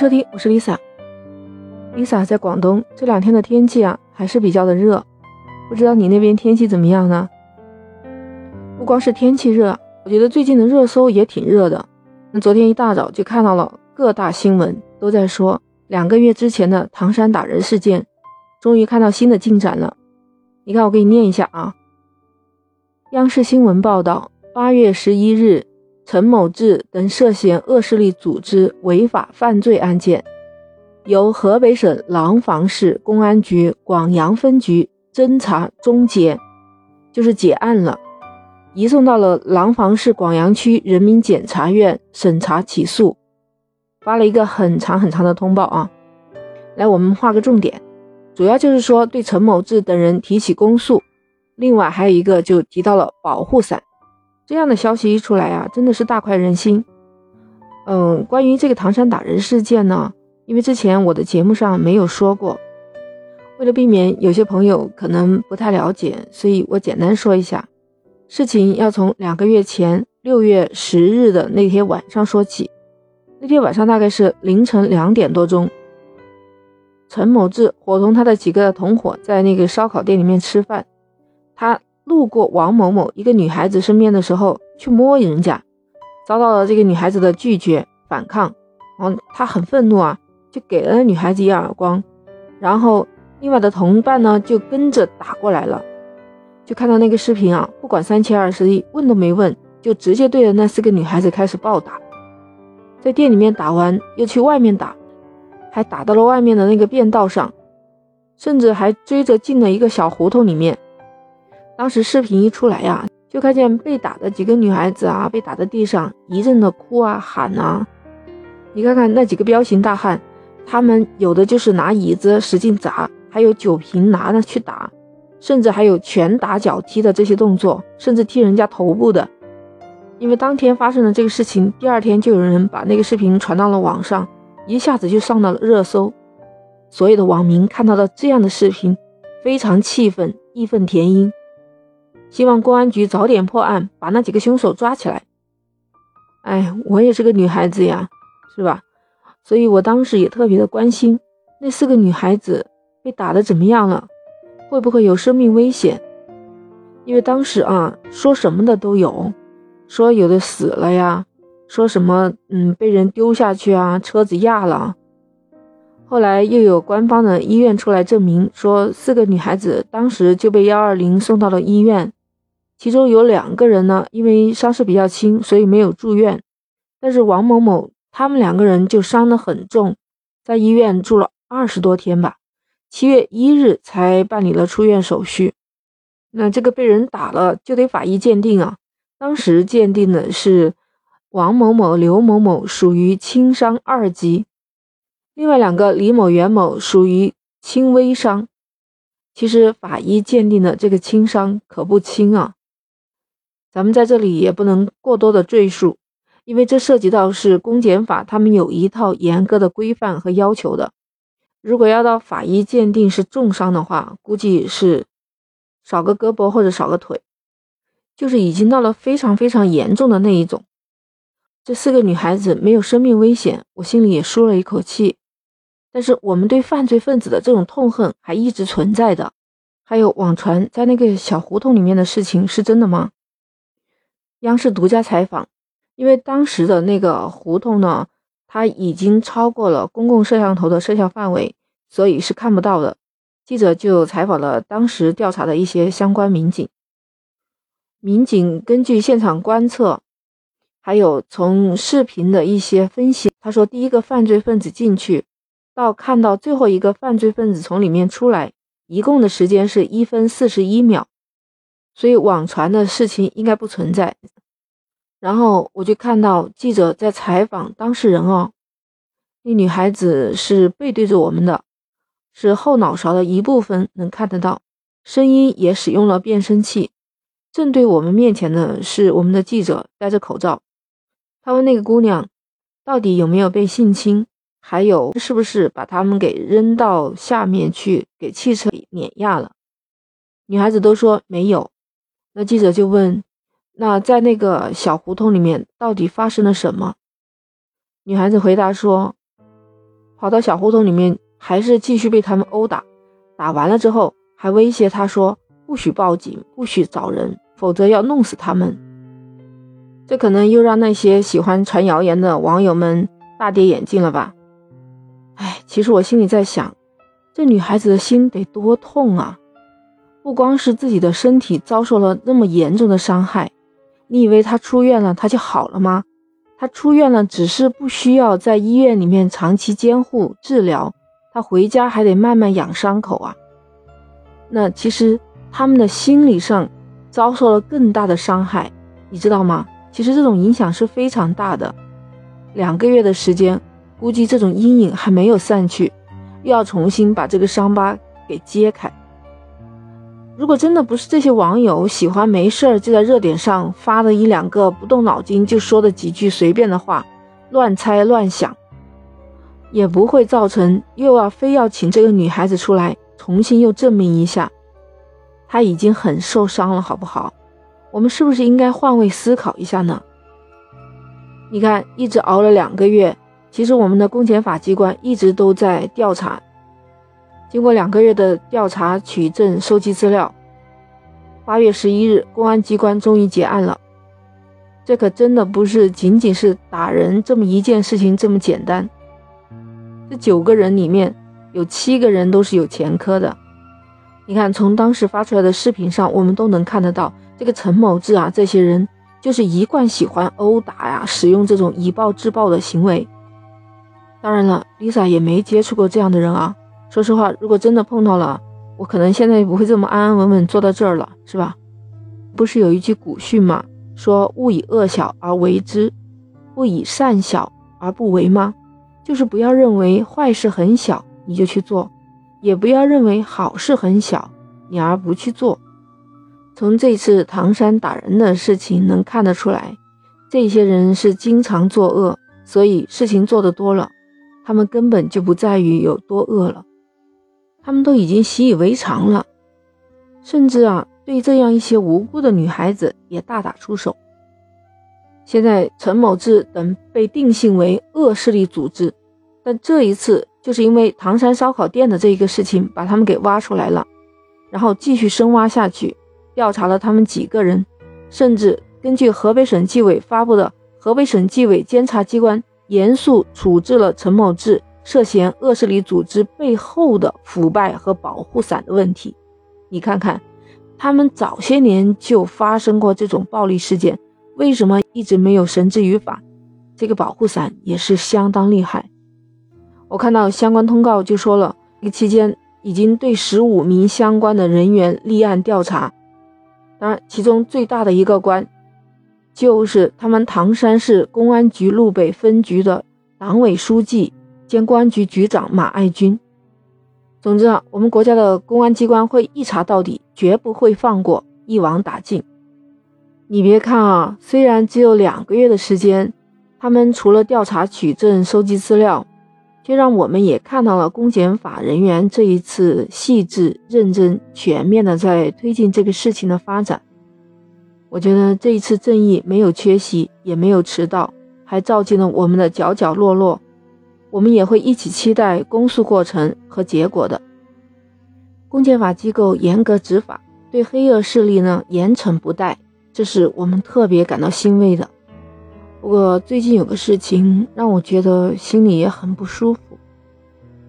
收听，我是 Lisa。Lisa 在广东这两天的天气啊，还是比较的热，不知道你那边天气怎么样呢？不光是天气热，我觉得最近的热搜也挺热的。那昨天一大早就看到了各大新闻都在说，两个月之前的唐山打人事件，终于看到新的进展了。你看，我给你念一下啊。央视新闻报道，八月十一日。陈某志等涉嫌恶势力组织违法犯罪案件，由河北省廊坊市公安局广阳分局侦查终结，就是结案了，移送到了廊坊市广阳区人民检察院审查起诉，发了一个很长很长的通报啊。来，我们画个重点，主要就是说对陈某志等人提起公诉，另外还有一个就提到了保护伞。这样的消息一出来啊，真的是大快人心。嗯，关于这个唐山打人事件呢，因为之前我的节目上没有说过，为了避免有些朋友可能不太了解，所以我简单说一下。事情要从两个月前六月十日的那天晚上说起。那天晚上大概是凌晨两点多钟，陈某志伙同他的几个同伙在那个烧烤店里面吃饭，他。路过王某某一个女孩子身边的时候，去摸人家，遭到了这个女孩子的拒绝反抗，然后他很愤怒啊，就给了女孩子一耳光，然后另外的同伴呢就跟着打过来了，就看到那个视频啊，不管三七二十一，问都没问，就直接对着那四个女孩子开始暴打，在店里面打完又去外面打，还打到了外面的那个便道上，甚至还追着进了一个小胡同里面。当时视频一出来呀，就看见被打的几个女孩子啊，被打在地上一阵的哭啊喊啊。你看看那几个彪形大汉，他们有的就是拿椅子使劲砸，还有酒瓶拿着去打，甚至还有拳打脚踢的这些动作，甚至踢人家头部的。因为当天发生的这个事情，第二天就有人把那个视频传到了网上，一下子就上到了热搜。所有的网民看到了这样的视频，非常气愤，义愤填膺。希望公安局早点破案，把那几个凶手抓起来。哎，我也是个女孩子呀，是吧？所以我当时也特别的关心那四个女孩子被打的怎么样了，会不会有生命危险？因为当时啊，说什么的都有，说有的死了呀，说什么嗯被人丢下去啊，车子压了。后来又有官方的医院出来证明，说四个女孩子当时就被幺二零送到了医院。其中有两个人呢，因为伤势比较轻，所以没有住院。但是王某某他们两个人就伤得很重，在医院住了二十多天吧，七月一日才办理了出院手续。那这个被人打了，就得法医鉴定啊。当时鉴定的是王某某、刘某某属于轻伤二级，另外两个李某、袁某属于轻微伤。其实法医鉴定的这个轻伤可不轻啊。咱们在这里也不能过多的赘述，因为这涉及到是公检法，他们有一套严格的规范和要求的。如果要到法医鉴定是重伤的话，估计是少个胳膊或者少个腿，就是已经到了非常非常严重的那一种。这四个女孩子没有生命危险，我心里也舒了一口气。但是我们对犯罪分子的这种痛恨还一直存在的。还有网传在那个小胡同里面的事情是真的吗？央视独家采访，因为当时的那个胡同呢，它已经超过了公共摄像头的摄像范围，所以是看不到的。记者就采访了当时调查的一些相关民警。民警根据现场观测，还有从视频的一些分析，他说，第一个犯罪分子进去到看到最后一个犯罪分子从里面出来，一共的时间是一分四十一秒。所以网传的事情应该不存在。然后我就看到记者在采访当事人哦，那女孩子是背对着我们的，是后脑勺的一部分能看得到，声音也使用了变声器。正对我们面前的是我们的记者，戴着口罩。他问那个姑娘，到底有没有被性侵，还有是不是把他们给扔到下面去，给汽车碾压了？女孩子都说没有。那记者就问：“那在那个小胡同里面到底发生了什么？”女孩子回答说：“跑到小胡同里面，还是继续被他们殴打。打完了之后，还威胁他说不许报警，不许找人，否则要弄死他们。这可能又让那些喜欢传谣言的网友们大跌眼镜了吧？哎，其实我心里在想，这女孩子的心得多痛啊！不光是自己的身体遭受了那么严重的伤害，你以为他出院了，他就好了吗？他出院了，只是不需要在医院里面长期监护治疗，他回家还得慢慢养伤口啊。那其实他们的心理上遭受了更大的伤害，你知道吗？其实这种影响是非常大的。两个月的时间，估计这种阴影还没有散去，又要重新把这个伤疤给揭开。如果真的不是这些网友喜欢没事儿就在热点上发的一两个不动脑筋就说的几句随便的话，乱猜乱想，也不会造成又要非要请这个女孩子出来重新又证明一下，她已经很受伤了，好不好？我们是不是应该换位思考一下呢？你看，一直熬了两个月，其实我们的公检法机关一直都在调查。经过两个月的调查、取证、收集资料，八月十一日，公安机关终于结案了。这可真的不是仅仅是打人这么一件事情这么简单。这九个人里面有七个人都是有前科的。你看，从当时发出来的视频上，我们都能看得到，这个陈某志啊，这些人就是一贯喜欢殴打呀，使用这种以暴制暴的行为。当然了，Lisa 也没接触过这样的人啊。说实话，如果真的碰到了，我可能现在也不会这么安安稳稳坐到这儿了，是吧？不是有一句古训吗？说勿以恶小而为之，不以善小而不为吗？就是不要认为坏事很小你就去做，也不要认为好事很小你而不去做。从这次唐山打人的事情能看得出来，这些人是经常作恶，所以事情做得多了，他们根本就不在于有多恶了。他们都已经习以为常了，甚至啊，对这样一些无辜的女孩子也大打出手。现在陈某志等被定性为恶势力组织，但这一次就是因为唐山烧烤店的这一个事情，把他们给挖出来了，然后继续深挖下去，调查了他们几个人，甚至根据河北省纪委发布的《河北省纪委监察机关严肃处置了陈某志》。涉嫌恶势力组织背后的腐败和保护伞的问题，你看看，他们早些年就发生过这种暴力事件，为什么一直没有绳之于法？这个保护伞也是相当厉害。我看到相关通告就说了，这个期间已经对十五名相关的人员立案调查，当然，其中最大的一个官，就是他们唐山市公安局路北分局的党委书记。兼公安局局长马爱军。总之啊，我们国家的公安机关会一查到底，绝不会放过，一网打尽。你别看啊，虽然只有两个月的时间，他们除了调查取证、收集资料，却让我们也看到了公检法人员这一次细致、认真、全面的在推进这个事情的发展。我觉得这一次正义没有缺席，也没有迟到，还照进了我们的角角落落。我们也会一起期待公诉过程和结果的。公检法机构严格执法，对黑恶势力呢严惩不贷，这是我们特别感到欣慰的。不过最近有个事情让我觉得心里也很不舒服，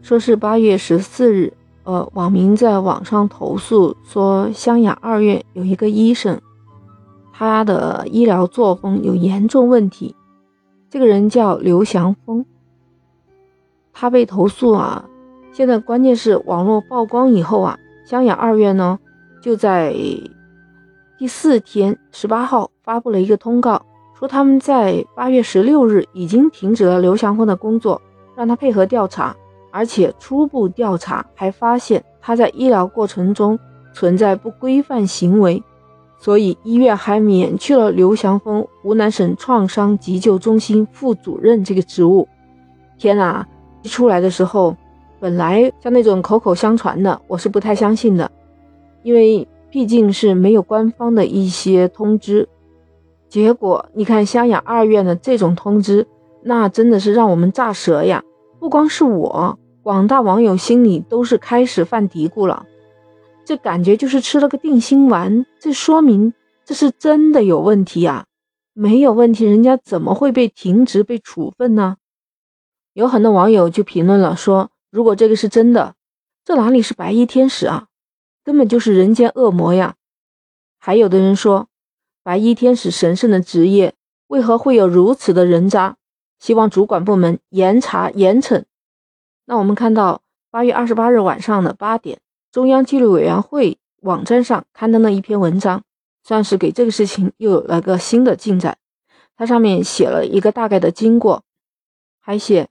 说是八月十四日，呃，网民在网上投诉说湘雅二院有一个医生，他的医疗作风有严重问题。这个人叫刘祥峰。他被投诉啊，现在关键是网络曝光以后啊，湘雅二院呢就在第四天十八号发布了一个通告，说他们在八月十六日已经停止了刘祥峰的工作，让他配合调查，而且初步调查还发现他在医疗过程中存在不规范行为，所以医院还免去了刘祥峰湖南省创伤急救中心副主任这个职务。天哪！出来的时候，本来像那种口口相传的，我是不太相信的，因为毕竟是没有官方的一些通知。结果你看湘雅二院的这种通知，那真的是让我们炸舌呀！不光是我，广大网友心里都是开始犯嘀咕了。这感觉就是吃了个定心丸，这说明这是真的有问题呀！没有问题，人家怎么会被停职、被处分呢？有很多网友就评论了，说如果这个是真的，这哪里是白衣天使啊，根本就是人间恶魔呀！还有的人说，白衣天使神圣的职业，为何会有如此的人渣？希望主管部门严查严惩。那我们看到八月二十八日晚上的八点。中央纪律委员会网站上刊登了一篇文章，算是给这个事情又有了个新的进展。它上面写了一个大概的经过，还写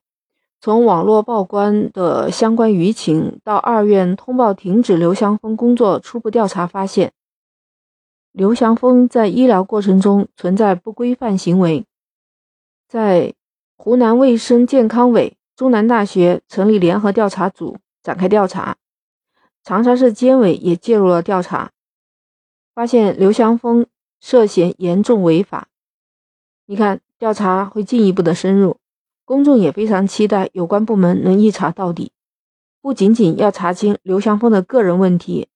从网络曝光的相关舆情到二院通报停止刘祥峰工作初步调查发现，刘祥峰在医疗过程中存在不规范行为，在湖南卫生健康委、中南大学成立联合调查组展开调查。长沙市监委也介入了调查，发现刘祥峰涉嫌严重违法。你看，调查会进一步的深入，公众也非常期待有关部门能一查到底。不仅仅要查清刘祥峰的个人问题，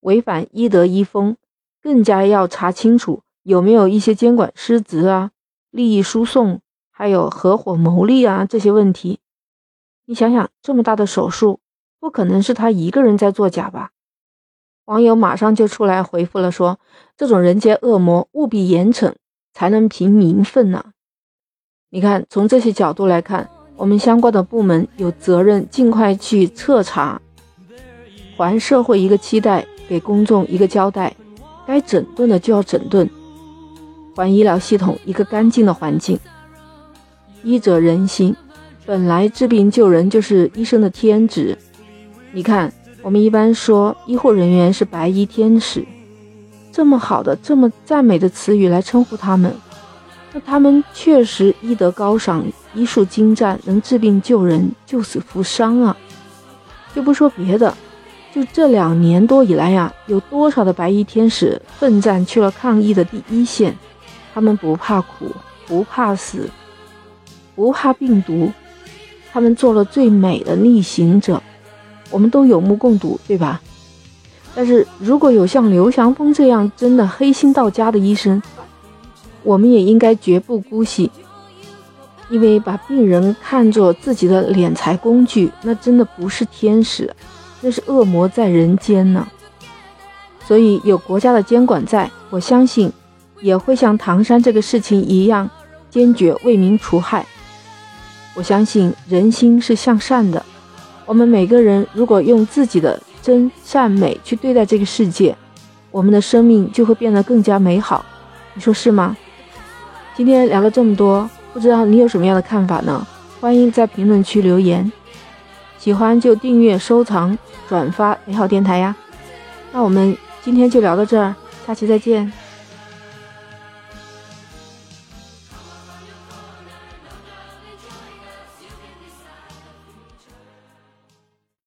违反医德医风，更加要查清楚有没有一些监管失职啊、利益输送，还有合伙牟利啊这些问题。你想想，这么大的手术。不可能是他一个人在作假吧？网友马上就出来回复了，说这种人间恶魔务必严惩，才能平民愤呢。你看，从这些角度来看，我们相关的部门有责任尽快去彻查，还社会一个期待，给公众一个交代。该整顿的就要整顿，还医疗系统一个干净的环境。医者仁心，本来治病救人就是医生的天职。你看，我们一般说医护人员是白衣天使，这么好的、这么赞美的词语来称呼他们，那他们确实医德高尚、医术精湛，能治病救人、救死扶伤啊！就不说别的，就这两年多以来呀，有多少的白衣天使奋战去了抗疫的第一线，他们不怕苦，不怕死，不怕病毒，他们做了最美的逆行者。我们都有目共睹，对吧？但是如果有像刘翔峰这样真的黑心到家的医生，我们也应该绝不姑息，因为把病人看作自己的敛财工具，那真的不是天使，那是恶魔在人间呢。所以有国家的监管在，我相信也会像唐山这个事情一样，坚决为民除害。我相信人心是向善的。我们每个人如果用自己的真善美去对待这个世界，我们的生命就会变得更加美好。你说是吗？今天聊了这么多，不知道你有什么样的看法呢？欢迎在评论区留言。喜欢就订阅、收藏、转发美好电台呀。那我们今天就聊到这儿，下期再见。